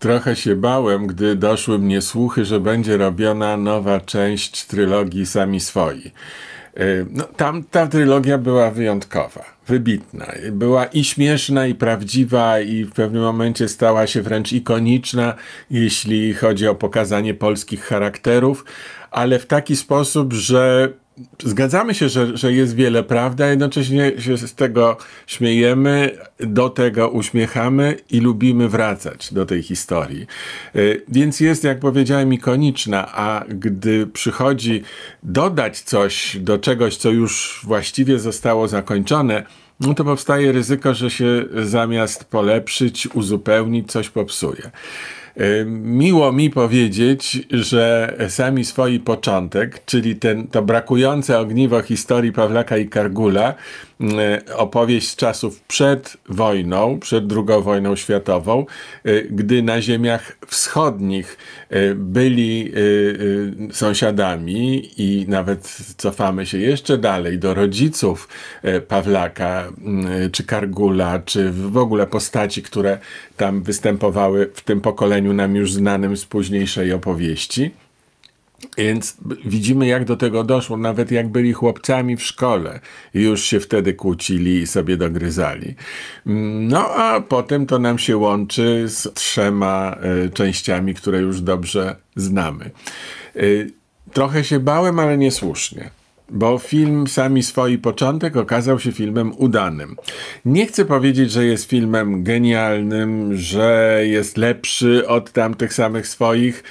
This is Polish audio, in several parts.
trochę się bałem, gdy doszły mnie słuchy, że będzie robiona nowa część trylogii Sami Swoi. E, no, tam ta trylogia była wyjątkowa, wybitna. Była i śmieszna, i prawdziwa, i w pewnym momencie stała się wręcz ikoniczna, jeśli chodzi o pokazanie polskich charakterów, ale w taki sposób, że zgadzamy się, że, że jest wiele prawdy, a jednocześnie się z tego śmiejemy, do tego uśmiechamy i lubimy wracać do tej historii. Y, więc jest, jak powiedziałem, ikoniczna, a gdy przychodzi dodać coś do czegoś, co już właściwie zostało zakończone, no to powstaje ryzyko, że się zamiast polepszyć, uzupełnić, coś popsuje. Y, miło mi powiedzieć, że sami swój początek, czyli ten, to brakujące ogniwo historii Pawlaka i Kargula, opowieść z czasów przed wojną, przed II wojną światową, y, gdy na ziemiach wschodnich byli sąsiadami i nawet cofamy się jeszcze dalej do rodziców Pawlaka czy Kargula, czy w ogóle postaci, które tam występowały w tym pokoleniu nam już znanym z późniejszej opowieści. Więc widzimy, jak do tego doszło, nawet jak byli chłopcami w szkole, już się wtedy kłócili i sobie dogryzali. No a potem to nam się łączy z trzema y, częściami, które już dobrze znamy. Y, trochę się bałem, ale niesłusznie bo film Sami swój początek okazał się filmem udanym. Nie chcę powiedzieć, że jest filmem genialnym, że jest lepszy od tamtych samych swoich.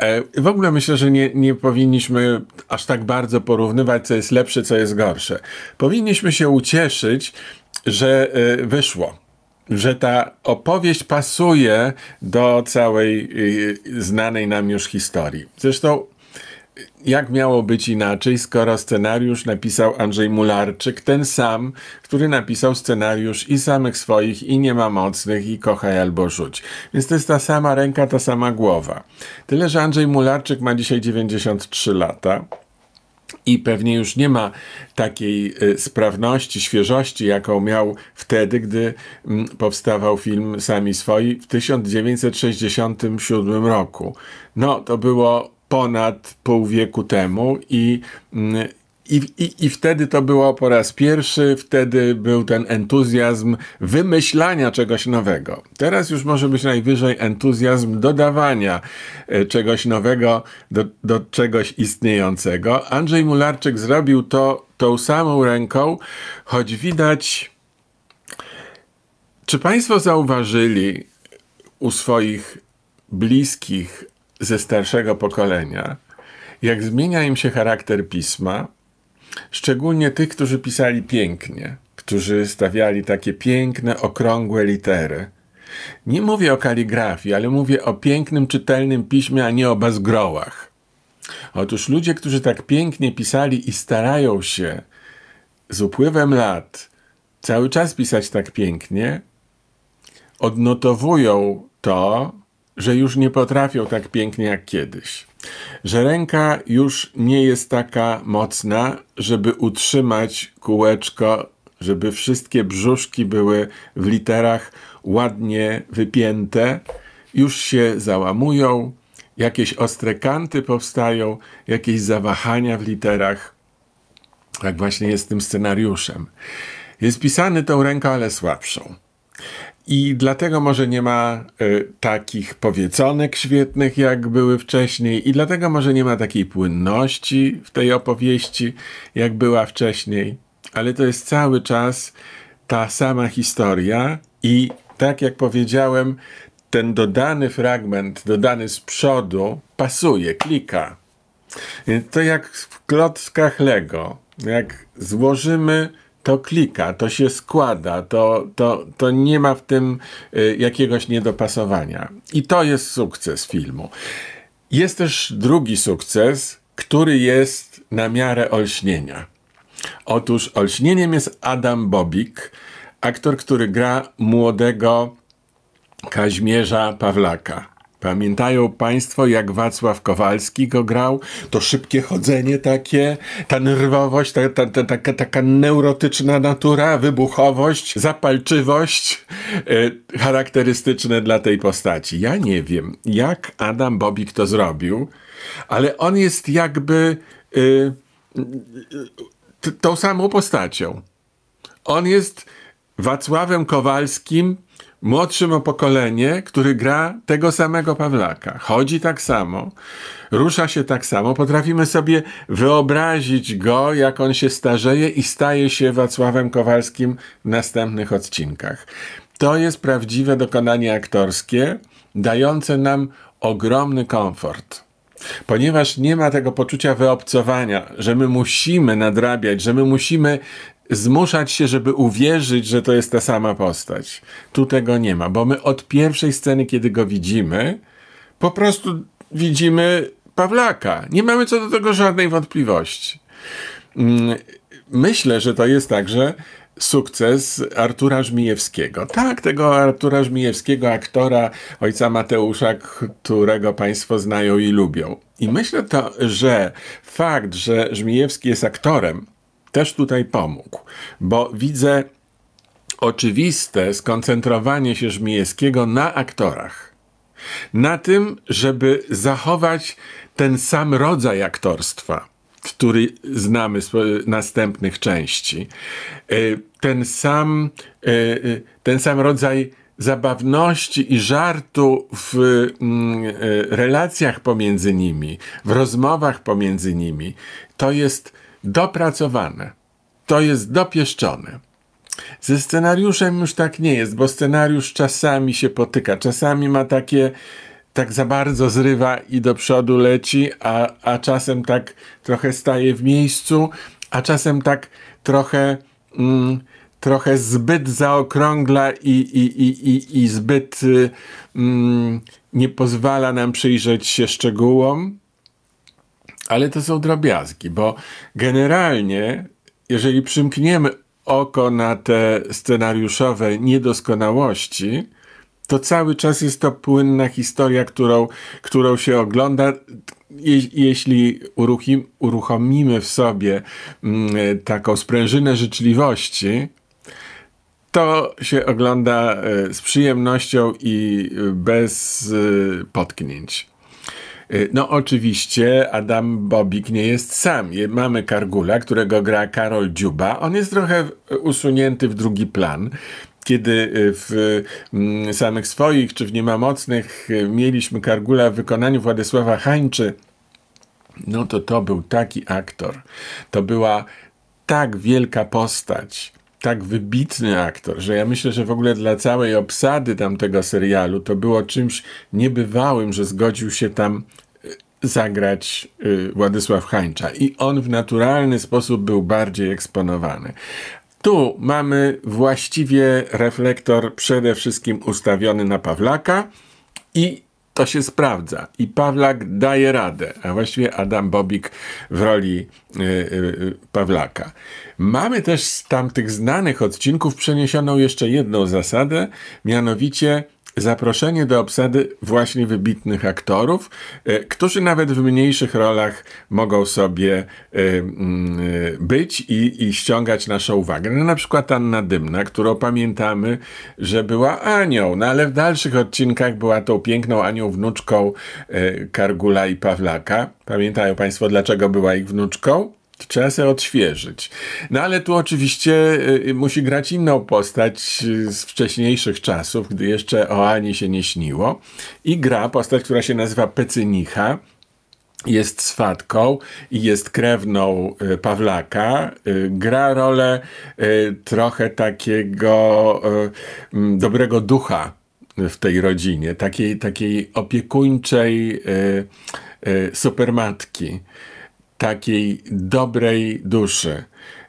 E, w ogóle myślę, że nie, nie powinniśmy aż tak bardzo porównywać, co jest lepsze, co jest gorsze. Powinniśmy się ucieszyć, że e, wyszło że ta opowieść pasuje do całej e, znanej nam już historii. Zresztą jak miało być inaczej, skoro scenariusz napisał Andrzej Mularczyk, ten sam, który napisał scenariusz i samych swoich, i nie ma mocnych, i kochaj albo rzuć. Więc to jest ta sama ręka, ta sama głowa. Tyle, że Andrzej Mularczyk ma dzisiaj 93 lata. I pewnie już nie ma takiej y, sprawności, świeżości, jaką miał wtedy, gdy mm, powstawał film Sami Swoi w 1967 roku. No, to było ponad pół wieku temu i, mm, i, i, I wtedy to było po raz pierwszy, wtedy był ten entuzjazm wymyślania czegoś nowego. Teraz już może być najwyżej entuzjazm dodawania e, czegoś nowego do, do czegoś istniejącego. Andrzej Mularczyk zrobił to tą samą ręką, choć widać. Czy Państwo zauważyli u swoich bliskich ze starszego pokolenia, jak zmienia im się charakter pisma, szczególnie tych, którzy pisali pięknie, którzy stawiali takie piękne, okrągłe litery. Nie mówię o kaligrafii, ale mówię o pięknym, czytelnym piśmie, a nie o bazgrołach. Otóż ludzie, którzy tak pięknie pisali i starają się z upływem lat cały czas pisać tak pięknie, odnotowują to że już nie potrafią tak pięknie jak kiedyś. Że ręka już nie jest taka mocna, żeby utrzymać kółeczko, żeby wszystkie brzuszki były w literach ładnie wypięte. Już się załamują, jakieś ostre kanty powstają, jakieś zawahania w literach. Tak właśnie jest tym scenariuszem. Jest pisany tą ręką, ale słabszą. I dlatego może nie ma y, takich powieconek świetnych, jak były wcześniej, i dlatego może nie ma takiej płynności w tej opowieści, jak była wcześniej. Ale to jest cały czas ta sama historia, i tak jak powiedziałem, ten dodany fragment, dodany z przodu, pasuje, klika. To jak w klockach Lego. Jak złożymy to klika, to się składa, to, to, to nie ma w tym y, jakiegoś niedopasowania. I to jest sukces filmu. Jest też drugi sukces, który jest na miarę olśnienia. Otóż olśnieniem jest Adam Bobik, aktor, który gra młodego Kaźmierza Pawlaka. Pamiętają Państwo, jak Wacław Kowalski go grał? To szybkie chodzenie takie, ta nerwowość, ta, ta, ta, taka, taka neurotyczna natura, wybuchowość, zapalczywość e, charakterystyczne dla tej postaci. Ja nie wiem, jak Adam Bobik to zrobił, ale on jest jakby e, tą samą postacią. On jest Wacławem Kowalskim, młodszym o pokolenie, który gra tego samego Pawlaka. Chodzi tak samo, rusza się tak samo. Potrafimy sobie wyobrazić go, jak on się starzeje i staje się Wacławem Kowalskim w następnych odcinkach. To jest prawdziwe dokonanie aktorskie, dające nam ogromny komfort. Ponieważ nie ma tego poczucia wyobcowania, że my musimy nadrabiać, że my musimy zmuszać się, żeby uwierzyć, że to jest ta sama postać. Tu tego nie ma, bo my od pierwszej sceny, kiedy go widzimy, po prostu widzimy Pawlaka. Nie mamy co do tego żadnej wątpliwości. Mm, myślę, że to jest także sukces Artura Żmijewskiego. Tak, tego Artura Żmijewskiego, aktora ojca Mateusza, którego Państwo znają i lubią. I myślę to, że fakt, że Żmijewski jest aktorem, też tutaj pomógł, bo widzę oczywiste skoncentrowanie się Żmijewskiego na aktorach. Na tym, żeby zachować ten sam rodzaj aktorstwa, który znamy z następnych części. E, ten sam, e, e, ten sam rodzaj zabawności i żartu w mm, relacjach pomiędzy nimi, w rozmowach pomiędzy nimi, to jest dopracowane. To jest dopieszczone. Ze scenariuszem już tak nie jest, bo scenariusz czasami się potyka, czasami ma takie, tak za bardzo zrywa i do przodu leci, a, a czasem tak trochę staje w miejscu, a czasem tak trochę, mm, trochę zbyt zaokrągla i, i, i, i, i zbyt y, mm, nie pozwala nam przyjrzeć się szczegółom ale to są drobiazgi, bo generalnie, jeżeli przymkniemy oko na te scenariuszowe niedoskonałości, to cały czas jest to płynna historia, którą, którą się ogląda. Je, jeśli uruchim, uruchomimy w sobie mm, taką sprężynę życzliwości, to się ogląda e, z przyjemnością i bez e, potknięć. Y, no oczywiście Adam Bobik nie jest sam. Mamy Kargula, którego gra Karol Dziuba. On jest trochę usunięty w drugi plan kiedy y, w mm, samych swoich, czy w niemamocnych y, mieliśmy Kargula w wykonaniu Władysława Hańczy, no to to był taki aktor. To była tak wielka postać, tak wybitny aktor, że ja myślę, że w ogóle dla całej obsady tamtego serialu to było czymś niebywałym, że zgodził się tam zagrać y, Władysław Hańcza i on w naturalny sposób był bardziej eksponowany. Tu mamy właściwie reflektor przede wszystkim ustawiony na Pawlaka i to się sprawdza. I Pawlak daje radę, a właściwie Adam Bobik w roli y, y, Pawlaka. Mamy też z tamtych znanych odcinków przeniesioną jeszcze jedną zasadę, mianowicie zaproszenie do obsady właśnie wybitnych aktorów, e, którzy nawet w mniejszych rolach mogą sobie e, e, być i, i ściągać naszą uwagę. No, na przykład Anna Dymna, którą pamiętamy, że była Anią, no ale w dalszych odcinkach była tą piękną Anią wnuczką Kargula i Pawlaka. Pamiętają Państwo, dlaczego była ich wnuczką? Trzeba sobie odświeżyć. No ale tu oczywiście y, musi grać inną postać y, z wcześniejszych czasów, gdy jeszcze o Ani się nie śniło. I gra postać, która się nazywa Pecynicha. Jest swatką i jest krewną y, Pawlaka. Gra rolę trochę takiego dobrego ducha w tej rodzinie, takiej, takiej opiekuńczej supermatki takiej dobrej duszy.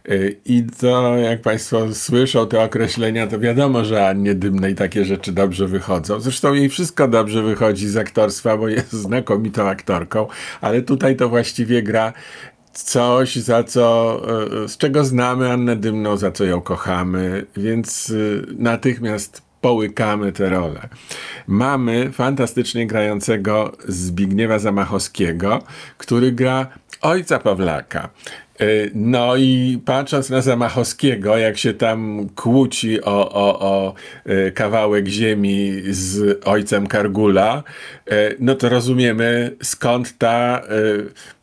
Y, I to, jak Państwo słyszą te określenia, to wiadomo, że Annie Dymnej takie rzeczy dobrze wychodzą. Zresztą jej wszystko dobrze wychodzi z aktorstwa, bo jest znakomitą aktorką, ale tutaj to właściwie gra coś, za co, y, z czego znamy Annę Dymną, za co ją kochamy, więc y, natychmiast połykamy te role. Mamy fantastycznie grającego Zbigniewa Zamachowskiego, który gra ojca Pawlaka. E, no i patrząc na Zamachowskiego, jak się tam kłóci o, o, o e, kawałek ziemi z ojcem Kargula, e, no to rozumiemy skąd ta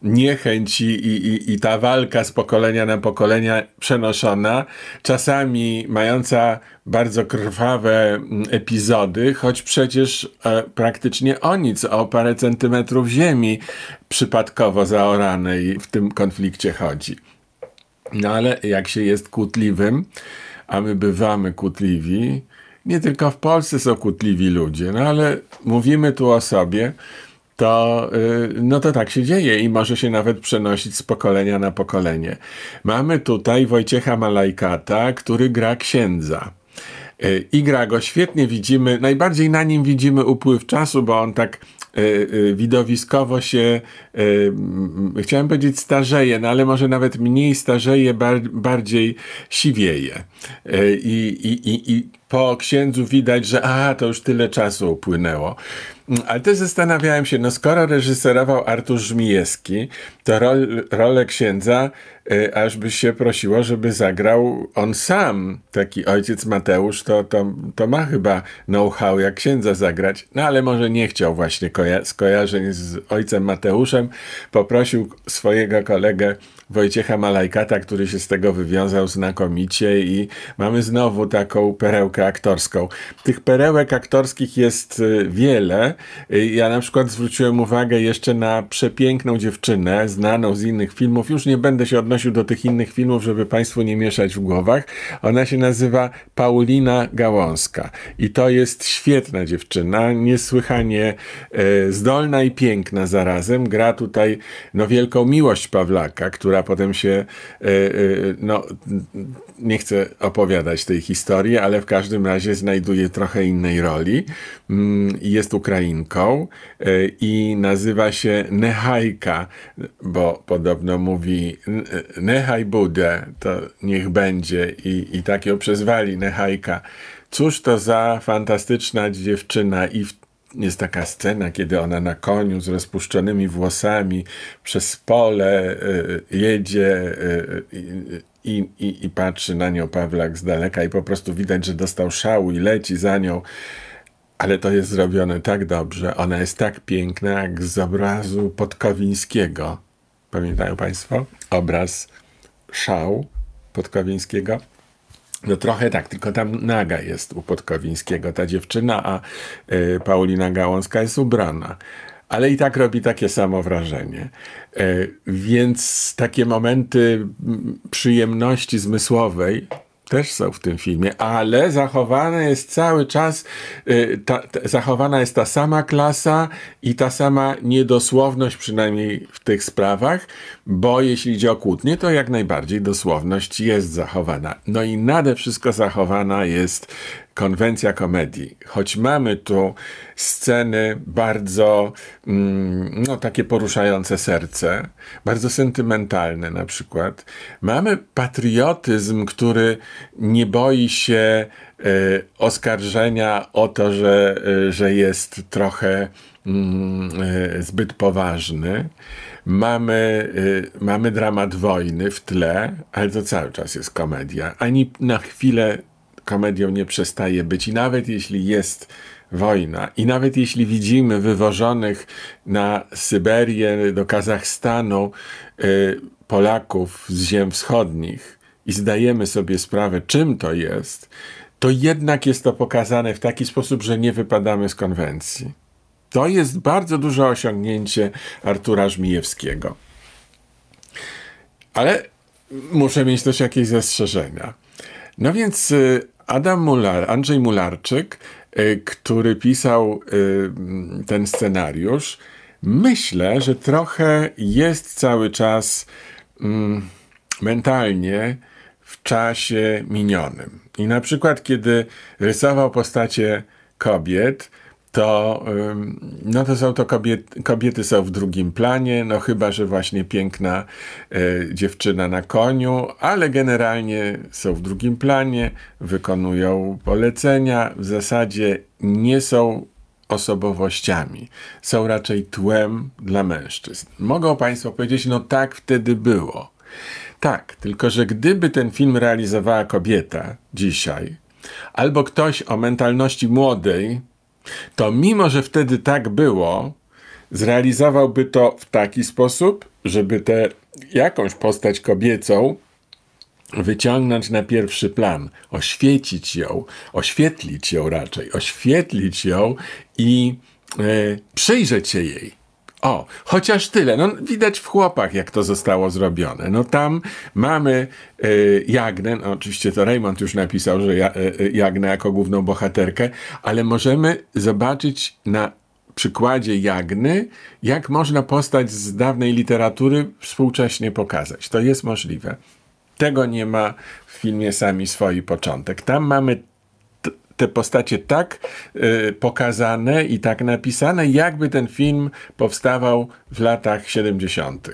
niechęć i, i, i ta walka z pokolenia na pokolenia przenoszona, czasami mająca bardzo krwawe mm, epizody, choć przecież praktycznie o nic, o parę centymetrów ziemi przypadkowo zaoranej w tym konflikcie chodzi. No ale jak się jest kłótliwym, a my bywamy kłótliwi, nie tylko w Polsce są kłótliwi ludzie, no ale mówimy tu o sobie, to, y, no to tak się dzieje i może się nawet przenosić z pokolenia na pokolenie. Mamy tutaj Wojciecha Malajkata, który gra księdza. Y, I gra go świetnie, widzimy, najbardziej na nim widzimy upływ czasu, bo on tak E, e, widowiskowo się, e, chciałem powiedzieć starzeje, no ale może nawet mniej starzeje, bardziej siwieje. I, i, i, i po księdzu widać, że a, to już tyle czasu upłynęło. Ale też zastanawiałem się, no skoro reżyserował Artur Żmijewski, to rol, rolę księdza y, aż by się prosiło, żeby zagrał on sam. Taki ojciec Mateusz to, to, to ma chyba know-how, jak księdza zagrać. No ale może nie chciał właśnie koja skojarzeń z ojcem Mateuszem. Poprosił swojego kolegę Wojciecha Malajkata, który się z tego wywiązał znakomicie i mamy znowu taką perełkę aktorską. Tych perełek aktorskich jest y, wiele. Y, ja na przykład zwróciłem uwagę jeszcze na przepiękną dziewczynę, znaną z innych filmów. Już nie będę się odnosił do tych innych filmów, żeby Państwu nie mieszać w głowach. Ona się nazywa Paulina Gałązka i to jest świetna dziewczyna, niesłychanie e, zdolna i piękna zarazem. Gra tutaj no, wielką miłość Pawlaka, która potem się, e, e, no, nie chcę opowiadać tej historii, ale w każdym razie znajduje trochę innej roli. Mm, jest Ukrainką e, i nazywa się Nehajka, bo podobno mówi Nehaj Budę, to niech będzie i, i tak ją przezwali Nehajka. Cóż to za fantastyczna dziewczyna i w jest taka scena, kiedy ona na koniu z rozpuszczonymi włosami przez pole y, jedzie y, i, i, i patrzy na nią Pawlak z daleka i po prostu widać, że dostał szału i leci za nią. Ale to jest zrobione tak dobrze, ona jest tak piękna, jak z obrazu Podkowińskiego. Pamiętają Państwo? Obraz szał Podkowińskiego. No trochę tak, tylko tam naga jest u Podkowińskiego ta dziewczyna, a y, Paulina Gałązka jest ubrana. Ale i tak robi takie samo wrażenie. Y, więc takie momenty przyjemności zmysłowej też są w tym filmie, ale zachowana jest cały czas, y, ta, ta, zachowana jest ta sama klasa i ta sama niedosłowność, przynajmniej w tych sprawach, bo jeśli idzie o kłótnie, to jak najbardziej dosłowność jest zachowana. No i nade wszystko zachowana jest konwencja komedii. Choć mamy tu sceny bardzo, mm, no takie poruszające serce, bardzo sentymentalne na przykład. Mamy patriotyzm, który nie boi się e, oskarżenia o to, że, e, że jest trochę e, zbyt poważny. Mamy, mamy dramat wojny w tle, ale to cały czas jest komedia. Ani na chwilę komedią nie przestaje być. I nawet jeśli jest wojna, i nawet jeśli widzimy wywożonych na Syberię, do Kazachstanu y, Polaków z ziem wschodnich i zdajemy sobie sprawę, czym to jest, to jednak jest to pokazane w taki sposób, że nie wypadamy z konwencji. To jest bardzo duże osiągnięcie Artura Żmijewskiego. Ale muszę mieć też jakieś zastrzeżenia. No więc y, Adam Mular, Andrzej Mularczyk, y, który pisał y, ten scenariusz, myślę, że trochę jest cały czas mm, mentalnie w czasie minionym. I na przykład, kiedy rysował postacie kobiet, to, no to są to kobiety, kobiety są w drugim planie, no chyba, że właśnie piękna e, dziewczyna na koniu, ale generalnie są w drugim planie, wykonują polecenia, w zasadzie nie są osobowościami, są raczej tłem dla mężczyzn. Mogą Państwo powiedzieć, no tak wtedy było. Tak, tylko że gdyby ten film realizowała kobieta dzisiaj, albo ktoś o mentalności młodej, to mimo, że wtedy tak było, zrealizowałby to w taki sposób, żeby tę jakąś postać kobiecą wyciągnąć na pierwszy plan, oświecić ją, oświetlić ją raczej, oświetlić ją i e, przyjrzeć się jej. O, chociaż tyle. No, widać w chłopach, jak to zostało zrobione. No tam mamy y, Jagnę, no, oczywiście to Raymond już napisał, że ja, y, Jagnę jako główną bohaterkę, ale możemy zobaczyć na przykładzie Jagny, jak można postać z dawnej literatury współcześnie pokazać. To jest możliwe. Tego nie ma w filmie Sami swoi początek. Tam mamy te postacie tak y, pokazane i tak napisane, jakby ten film powstawał w latach 70.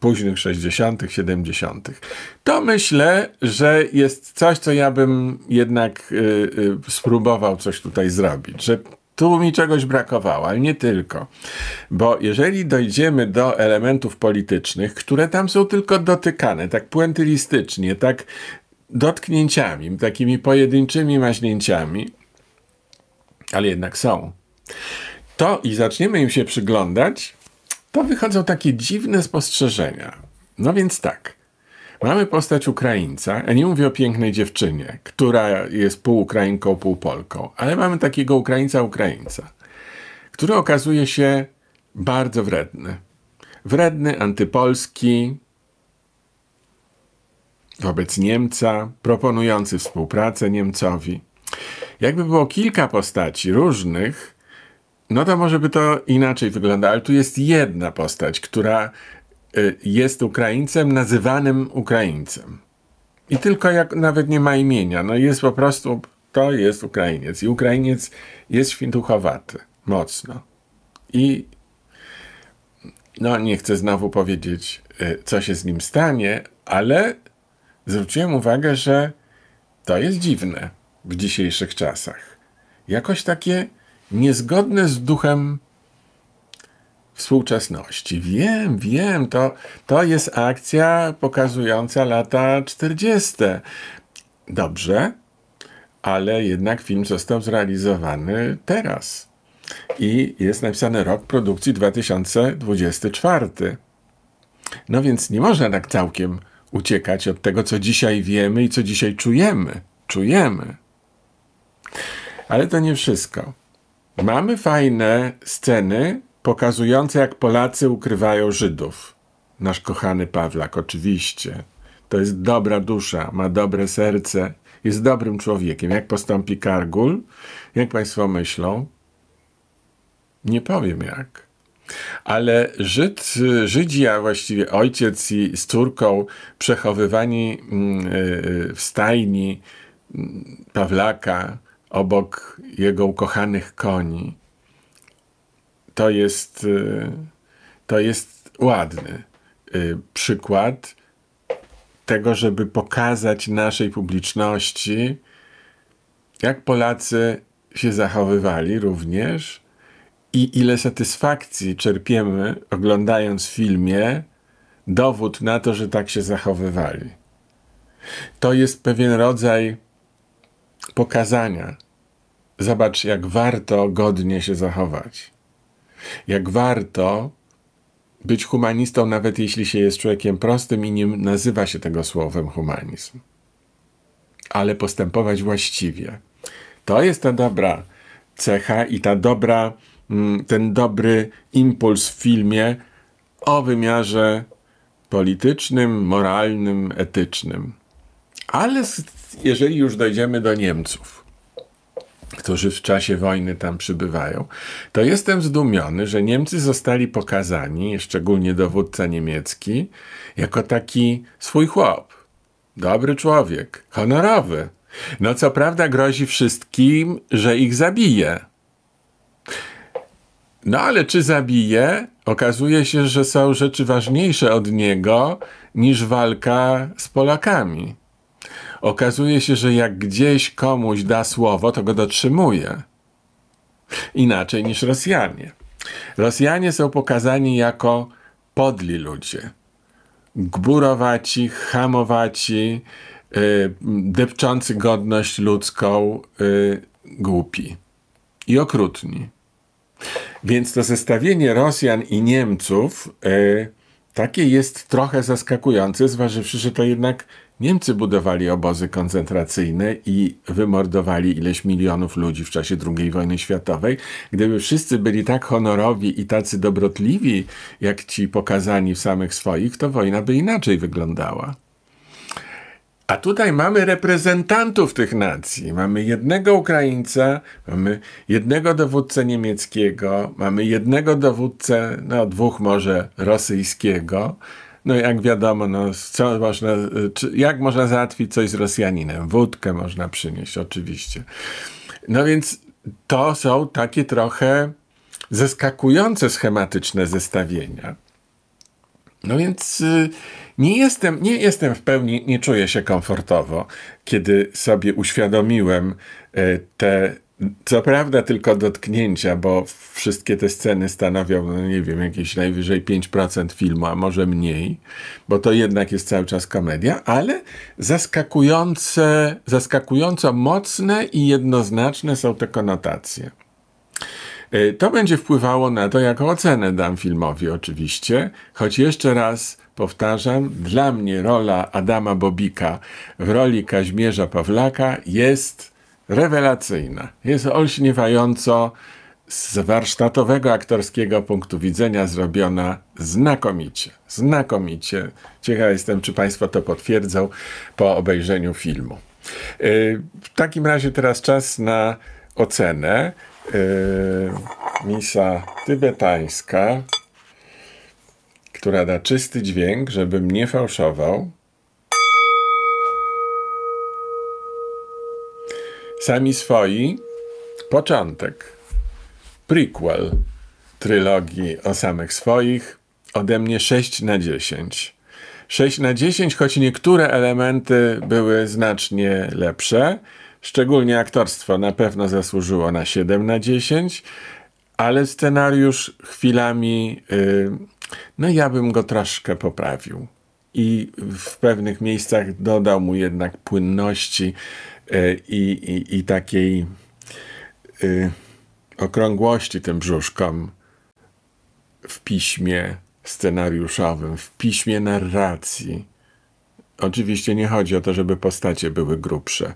Późnych 60., 70. To myślę, że jest coś, co ja bym jednak y, y, spróbował coś tutaj zrobić, że tu mi czegoś brakowało, ale nie tylko. Bo jeżeli dojdziemy do elementów politycznych, które tam są tylko dotykane, tak puentylistycznie, tak dotknięciami, takimi pojedynczymi maźnięciami, ale jednak są, to i zaczniemy im się przyglądać, to wychodzą takie dziwne spostrzeżenia. No więc tak. Mamy postać Ukraińca, ja nie mówię o pięknej dziewczynie, która jest pół Ukrainką, pół Polką, ale mamy takiego Ukraińca, Ukraińca, który okazuje się bardzo wredny. Wredny, antypolski, wobec Niemca, proponujący współpracę Niemcowi. Jakby było kilka postaci różnych, no to może by to inaczej wyglądało, ale tu jest jedna postać, która y, jest Ukraińcem, nazywanym Ukraińcem. I tylko jak nawet nie ma imienia, no jest po prostu, to jest Ukrainiec. I Ukrainiec jest świntuchowaty, mocno. I no nie chcę znowu powiedzieć, y, co się z nim stanie, ale zwróciłem uwagę, że to jest dziwne w dzisiejszych czasach. Jakoś takie niezgodne z duchem współczesności. Wiem, wiem, to, to jest akcja pokazująca lata 40. Dobrze, ale jednak film został zrealizowany teraz. I jest napisany rok produkcji 2024. No więc nie można tak całkiem uciekać od tego, co dzisiaj wiemy i co dzisiaj czujemy. Czujemy. Ale to nie wszystko. Mamy fajne sceny pokazujące, jak Polacy ukrywają Żydów. Nasz kochany Pawlak, oczywiście. To jest dobra dusza, ma dobre serce, jest dobrym człowiekiem. Jak postąpi Kargul? Jak Państwo myślą? Nie powiem jak. Ale Żyd, Żydzi, a właściwie ojciec i z córką przechowywani mm, y, w stajni mm, Pawlaka obok jego ukochanych koni, to jest, y, to jest ładny y, przykład tego, żeby pokazać naszej publiczności, jak Polacy się zachowywali również i ile satysfakcji czerpiemy oglądając filmie dowód na to, że tak się zachowywali. To jest pewien rodzaj pokazania. Zobacz, jak warto godnie się zachować. Jak warto być humanistą, nawet jeśli się jest człowiekiem prostym i nie nazywa się tego słowem humanizm. Ale postępować właściwie. To jest ta dobra cecha i ta dobra ten dobry impuls w filmie o wymiarze politycznym, moralnym, etycznym. Ale jeżeli już dojdziemy do Niemców, którzy w czasie wojny tam przybywają, to jestem zdumiony, że Niemcy zostali pokazani, szczególnie dowódca niemiecki, jako taki swój chłop, dobry człowiek, honorowy. No co prawda grozi wszystkim, że ich zabije No ale czy zabije? Okazuje się, że są rzeczy ważniejsze od niego niż walka z Polakami. Okazuje się, że jak gdzieś komuś da słowo, to go dotrzymuje. Inaczej niż Rosjanie. Rosjanie są pokazani jako podli ludzie. Gburowaci, hamowaci, yy, depczący godność ludzką, yy, głupi i okrutni. Więc to zestawienie Rosjan i Niemców yy, takie jest trochę zaskakujące, zważywszy, że to jednak Niemcy budowali obozy koncentracyjne i wymordowali ileś milionów ludzi w czasie II wojny światowej. Gdyby wszyscy byli tak honorowi i tacy dobrotliwi, jak ci pokazani w samych swoich, to wojna by inaczej wyglądała. A tutaj mamy reprezentantów tych nacji. Mamy jednego Ukraińca, mamy jednego dowódcę niemieckiego, mamy jednego dowódcę, no dwóch może rosyjskiego. No jak wiadomo, no, co można, czy, jak można załatwić coś z Rosjaninem? Wódkę można przynieść, oczywiście. No więc to są takie trochę zaskakujące schematyczne zestawienia. No więc y, nie jestem, nie jestem w pełni, nie czuję się komfortowo, kiedy sobie uświadomiłem y, te co prawda tylko dotknięcia, bo wszystkie te sceny stanowią, no nie wiem, jakieś najwyżej 5% filmu, a może mniej, bo to jednak jest cały czas komedia, ale zaskakujące, zaskakująco mocne i jednoznaczne są te konotacje. E, to będzie wpływało na to, jaką ocenę dam filmowi, oczywiście, choć jeszcze raz powtarzam, dla mnie rola Adama Bobika w roli Kaźmierza Pawlaka jest rewelacyjna. Jest olśniewająco z warsztatowego aktorskiego punktu widzenia zrobiona znakomicie. Znakomicie. Ciekaw jestem, czy Państwo to potwierdzą po obejrzeniu filmu. Y, w takim razie teraz czas na ocenę. Y, misa tybetańska, która da czysty dźwięk, żebym nie fałszował. Sami swoi, początek, prequel trylogii o samych swoich, ode mnie 6 na 10. 6 na 10, choć niektóre elementy były znacznie lepsze, szczególnie aktorstwo na pewno zasłużyło na 7 na 10, ale scenariusz chwilami, yy, no ja bym go troszkę poprawił. I w pewnych miejscach dodał mu jednak płynności, i, i, i takiej y, okrągłości tym brzuszkom w piśmie scenariuszowym, w piśmie narracji. Oczywiście nie chodzi o to, żeby postacie były grubsze.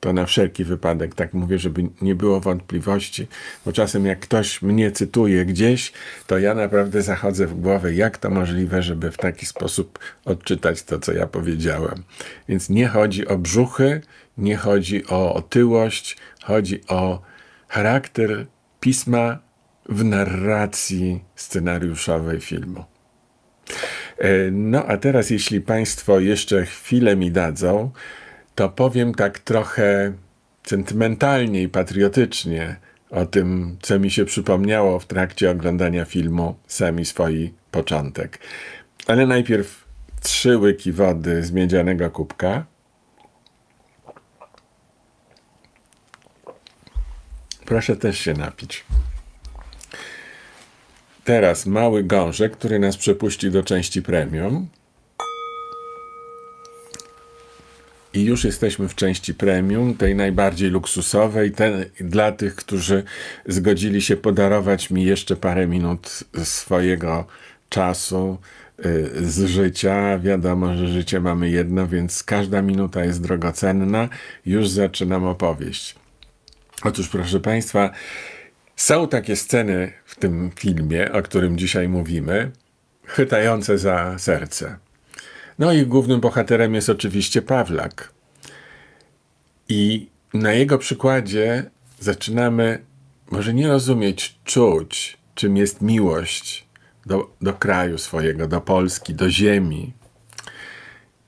To na wszelki wypadek tak mówię, żeby nie było wątpliwości, bo czasem jak ktoś mnie cytuje gdzieś, to ja naprawdę zachodzę w głowę, jak to możliwe, żeby w taki sposób odczytać to, co ja powiedziałem. Więc nie chodzi o brzuchy, nie chodzi o otyłość, chodzi o charakter pisma w narracji scenariuszowej filmu. E, no a teraz, jeśli Państwo jeszcze chwilę mi dadzą, to powiem tak trochę sentymentalnie i patriotycznie o tym, co mi się przypomniało w trakcie oglądania filmu Sami swoi początek. Ale najpierw trzy łyki wody z miedzianego kubka. Proszę też się napić. Teraz mały gążek, który nas przepuści do części premium. I już jesteśmy w części premium, tej najbardziej luksusowej, ten, dla tych, którzy zgodzili się podarować mi jeszcze parę minut swojego czasu y, z życia. Wiadomo, że życie mamy jedno, więc każda minuta jest drogocenna. Już zaczynam opowieść. Otóż, proszę Państwa, są takie sceny w tym filmie, o którym dzisiaj mówimy, chwytające za serce. No i głównym bohaterem jest oczywiście Pawlak. I na jego przykładzie zaczynamy może nie rozumieć, czuć, czym jest miłość do, do kraju swojego, do Polski, do ziemi.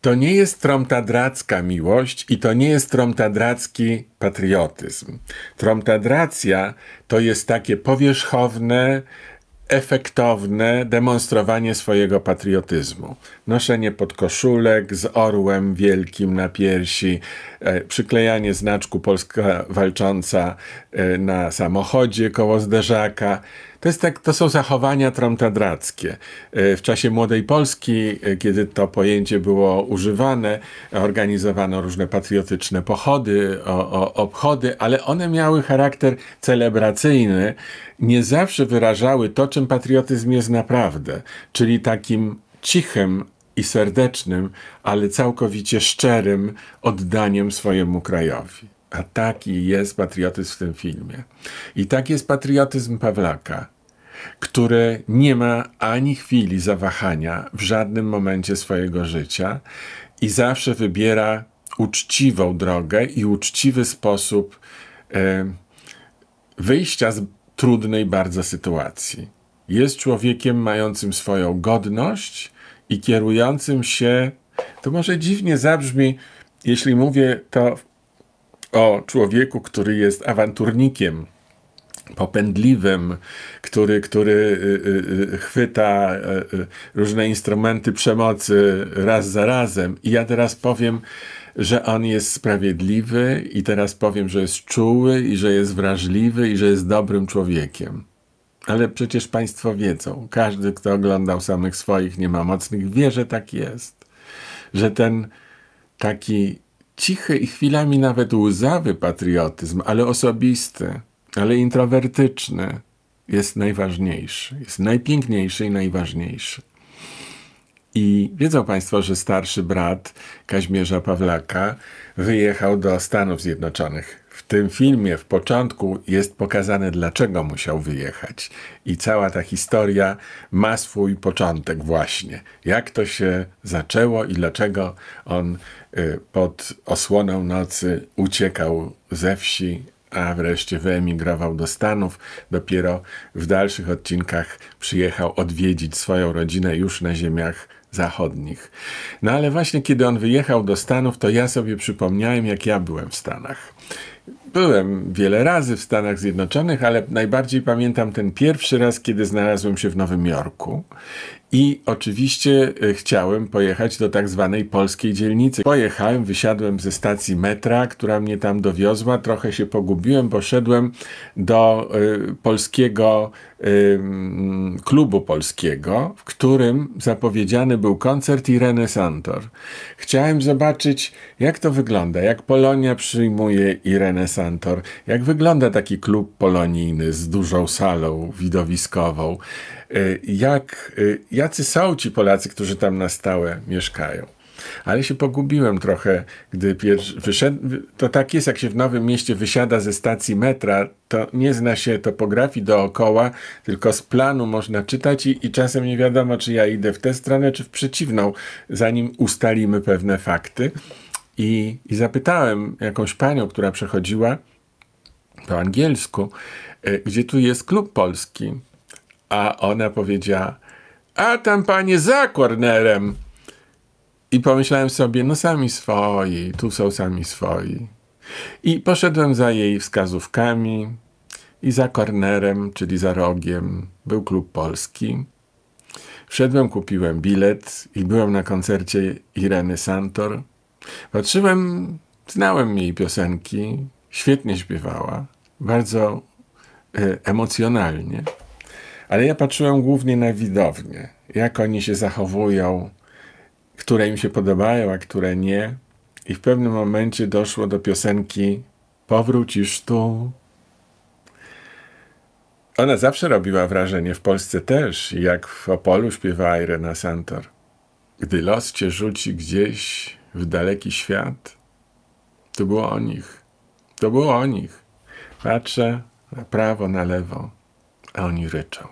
to nie jest tromtadracka miłość i to nie jest tromtadracki patriotyzm. Tromtadracja to jest takie powierzchowne, efektowne demonstrowanie swojego patriotyzmu. Noszenie podkoszulek z orłem wielkim na piersi, e, przyklejanie znaczku Polska Walcząca e, na samochodzie koło zderzaka. To, jest tak, to są zachowania tromtadrackie. E, w czasie Młodej Polski, e, kiedy to pojęcie było używane, organizowano różne patriotyczne pochody, o, o, obchody, ale one miały charakter celebracyjny, nie zawsze wyrażały to, czym patriotyzm jest naprawdę, czyli takim cichym i serdecznym, ale całkowicie szczerym oddaniem swojemu krajowi. A taki jest patriotyzm w tym filmie. I tak jest patriotyzm Pawlaka, który nie ma ani chwili zawahania w żadnym momencie swojego życia i zawsze wybiera uczciwą drogę i uczciwy sposób e, wyjścia z trudnej bardzo sytuacji. Jest człowiekiem mającym swoją godność i kierującym się, to może dziwnie zabrzmi, jeśli mówię to o człowieku, który jest awanturnikiem, popędliwym, który, który y, y, y, chwyta różne instrumenty przemocy raz za razem. I ja teraz powiem, że on jest sprawiedliwy, i teraz powiem, że jest czuły, i że jest wrażliwy, i że jest dobrym człowiekiem. Ale przecież Państwo wiedzą, każdy, kto oglądał samych swoich, nie ma mocnych, wie, że tak jest. Że ten taki cichy i chwilami nawet łzawy patriotyzm, ale osobisty, ale introwertyczny, jest najważniejszy, jest najpiękniejszy i najważniejszy. I wiedzą Państwo, że starszy brat Kaźmierza Pawlaka wyjechał do Stanów Zjednoczonych. Tym filmie w początku jest pokazane, dlaczego musiał wyjechać. I cała ta historia ma swój początek właśnie. Jak to się zaczęło i dlaczego on y, pod osłoną nocy uciekał ze wsi a wreszcie wyemigrował do Stanów. Dopiero w dalszych odcinkach przyjechał odwiedzić swoją rodzinę już na ziemiach zachodnich. No ale właśnie kiedy on wyjechał do Stanów, to ja sobie przypomniałem, jak ja byłem w Stanach. Byłem wiele razy w Stanach Zjednoczonych, ale najbardziej pamiętam ten pierwszy raz, kiedy znalazłem się w Nowym Jorku. I oczywiście e, chciałem pojechać do tak zwanej polskiej dzielnicy. Pojechałem, wysiadłem ze stacji metra, która mnie tam dowiozła. Trochę się pogubiłem, poszedłem do y, polskiego y, klubu polskiego, w którym zapowiedziany był koncert Ireny Santor. Chciałem zobaczyć, jak to wygląda, jak Polonia przyjmuje Irenę Santor, jak wygląda taki klub polonijny z dużą salą widowiskową. Y, jak, y, jacy są ci Polacy, którzy tam na stałe mieszkają. Ale się pogubiłem trochę, gdy pierwszy wyszedł. To tak jest, jak się w Nowym Mieście wysiada ze stacji metra, to nie zna się topografii dookoła, tylko z planu można czytać i, i czasem nie wiadomo, czy ja idę w tę stronę, czy w przeciwną, zanim ustalimy pewne fakty. I, i zapytałem jakąś panią, która przechodziła po angielsku, y, gdzie tu jest klub polski. A ona powiedziała, a tam panie za kornerem. I pomyślałem sobie, no sami swoi, tu są sami swoi. I poszedłem za jej wskazówkami i za kornerem, czyli za rogiem, był klub polski. Wszedłem, kupiłem bilet i byłem na koncercie Ireny Santor. Patrzyłem, znałem jej piosenki, świetnie śpiewała, bardzo e, emocjonalnie. Ale ja patrzyłem głównie na widownię, jak oni się zachowują, które im się podobają, a które nie. I w pewnym momencie doszło do piosenki Powrócisz tu. Ona zawsze robiła wrażenie, w Polsce też, jak w Opolu śpiewała Irena Santor. Gdy los cię rzuci gdzieś w daleki świat, to było o nich. To było o nich. Patrzę na prawo, na lewo, a oni ryczą.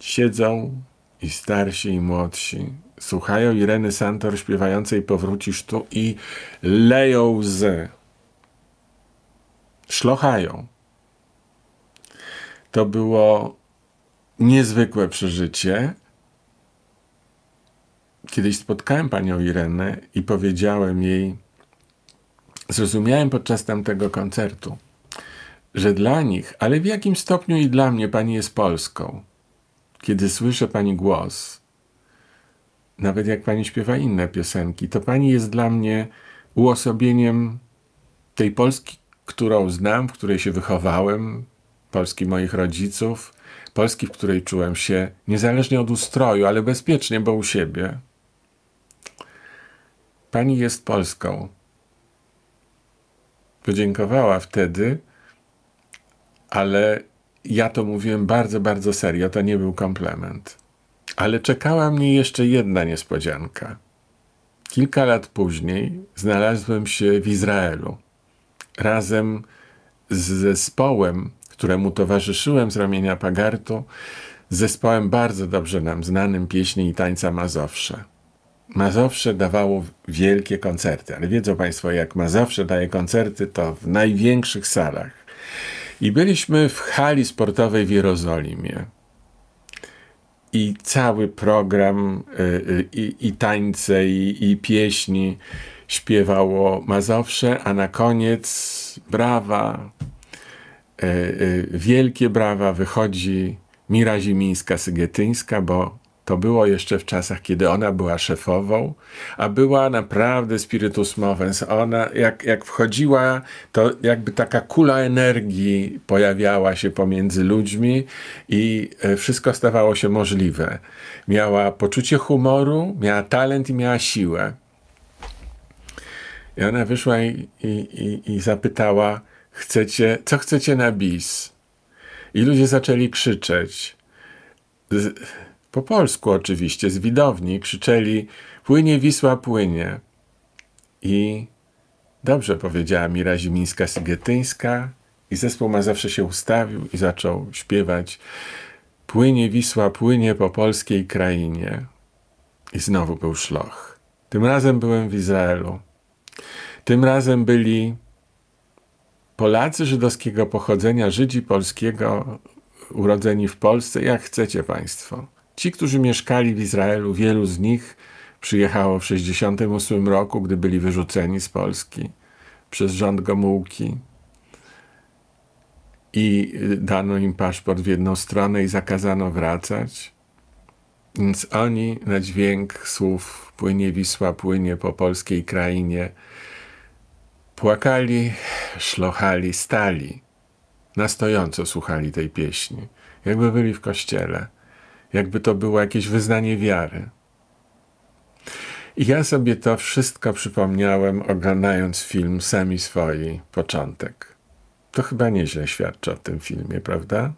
Siedzą i starsi, i młodsi. Słuchają Ireny Santor śpiewającej Powrócisz tu i leją łzy. Szlochają. To było niezwykłe przeżycie. kiedyś spotkałem panią Irenę i powiedziałem jej, zrozumiałem podczas tamtego koncertu, że dla nich, ale w jakim stopniu i dla mnie pani jest Polską. Kiedy słyszę pani głos, nawet jak pani śpiewa inne piosenki, to pani jest dla mnie uosobieniem tej Polski, którą znam, w której się wychowałem, Polski moich rodziców, Polski, w której czułem się niezależnie od ustroju, ale bezpiecznie, bo u siebie. Pani jest Polską. Podziękowała wtedy, ale ja to mówiłem bardzo, bardzo serio. To nie był komplement. Ale czekała mnie jeszcze jedna niespodzianka. Kilka lat później znalazłem się w Izraelu razem z zespołem, któremu towarzyszyłem z ramienia Pagartu, zespołem bardzo dobrze nam znanym pieśni i tańca Mazowsze. Mazowsze dawało wielkie koncerty, ale wiedzą Państwo, jak Mazowsze daje koncerty, to w największych salach. I byliśmy w hali sportowej w Jerozolimie. I cały program, y, y, i, i tańce, i, i pieśni śpiewało Mazowsze, a na koniec brawa, y, wielkie brawa wychodzi Mira Zimińska-Sygietyńska, bo to było jeszcze w czasach, kiedy ona była szefową, a była naprawdę spiritus movens. Ona, jak, jak wchodziła, to jakby taka kula energii pojawiała się pomiędzy ludźmi i e, wszystko stawało się możliwe. Miała poczucie humoru, miała talent i miała siłę. I ona wyszła i, i, i, i zapytała, chcecie, co chcecie na bis? I ludzie zaczęli krzyczeć. Po polsku oczywiście, z widowni krzyczeli płynie Wisła, płynie. I dobrze powiedziała Mira Zimińska-Sygietyńska i zespół ma zawsze się ustawił i zaczął śpiewać Płynie Wisła, płynie po polskiej krainie. I znowu był szloch. Tym razem byłem w Izraelu. Tym razem byli Polacy żydowskiego pochodzenia, Żydzi polskiego, urodzeni w Polsce, jak chcecie Państwo. Ci, którzy mieszkali w Izraelu, wielu z nich przyjechało w 1968 roku, gdy byli wyrzuceni z Polski przez rząd Gomułki. I dano im paszport w jedną stronę i zakazano wracać. Więc oni na dźwięk słów płynie Wisła, płynie po polskiej krainie, płakali, szlochali, stali, na stojąco słuchali tej pieśni, jakby byli w kościele jakby to było jakieś wyznanie wiary. I ja sobie to wszystko przypomniałem, oglądając film Sami Swoi, początek. To chyba nieźle świadczy o tym filmie, prawda?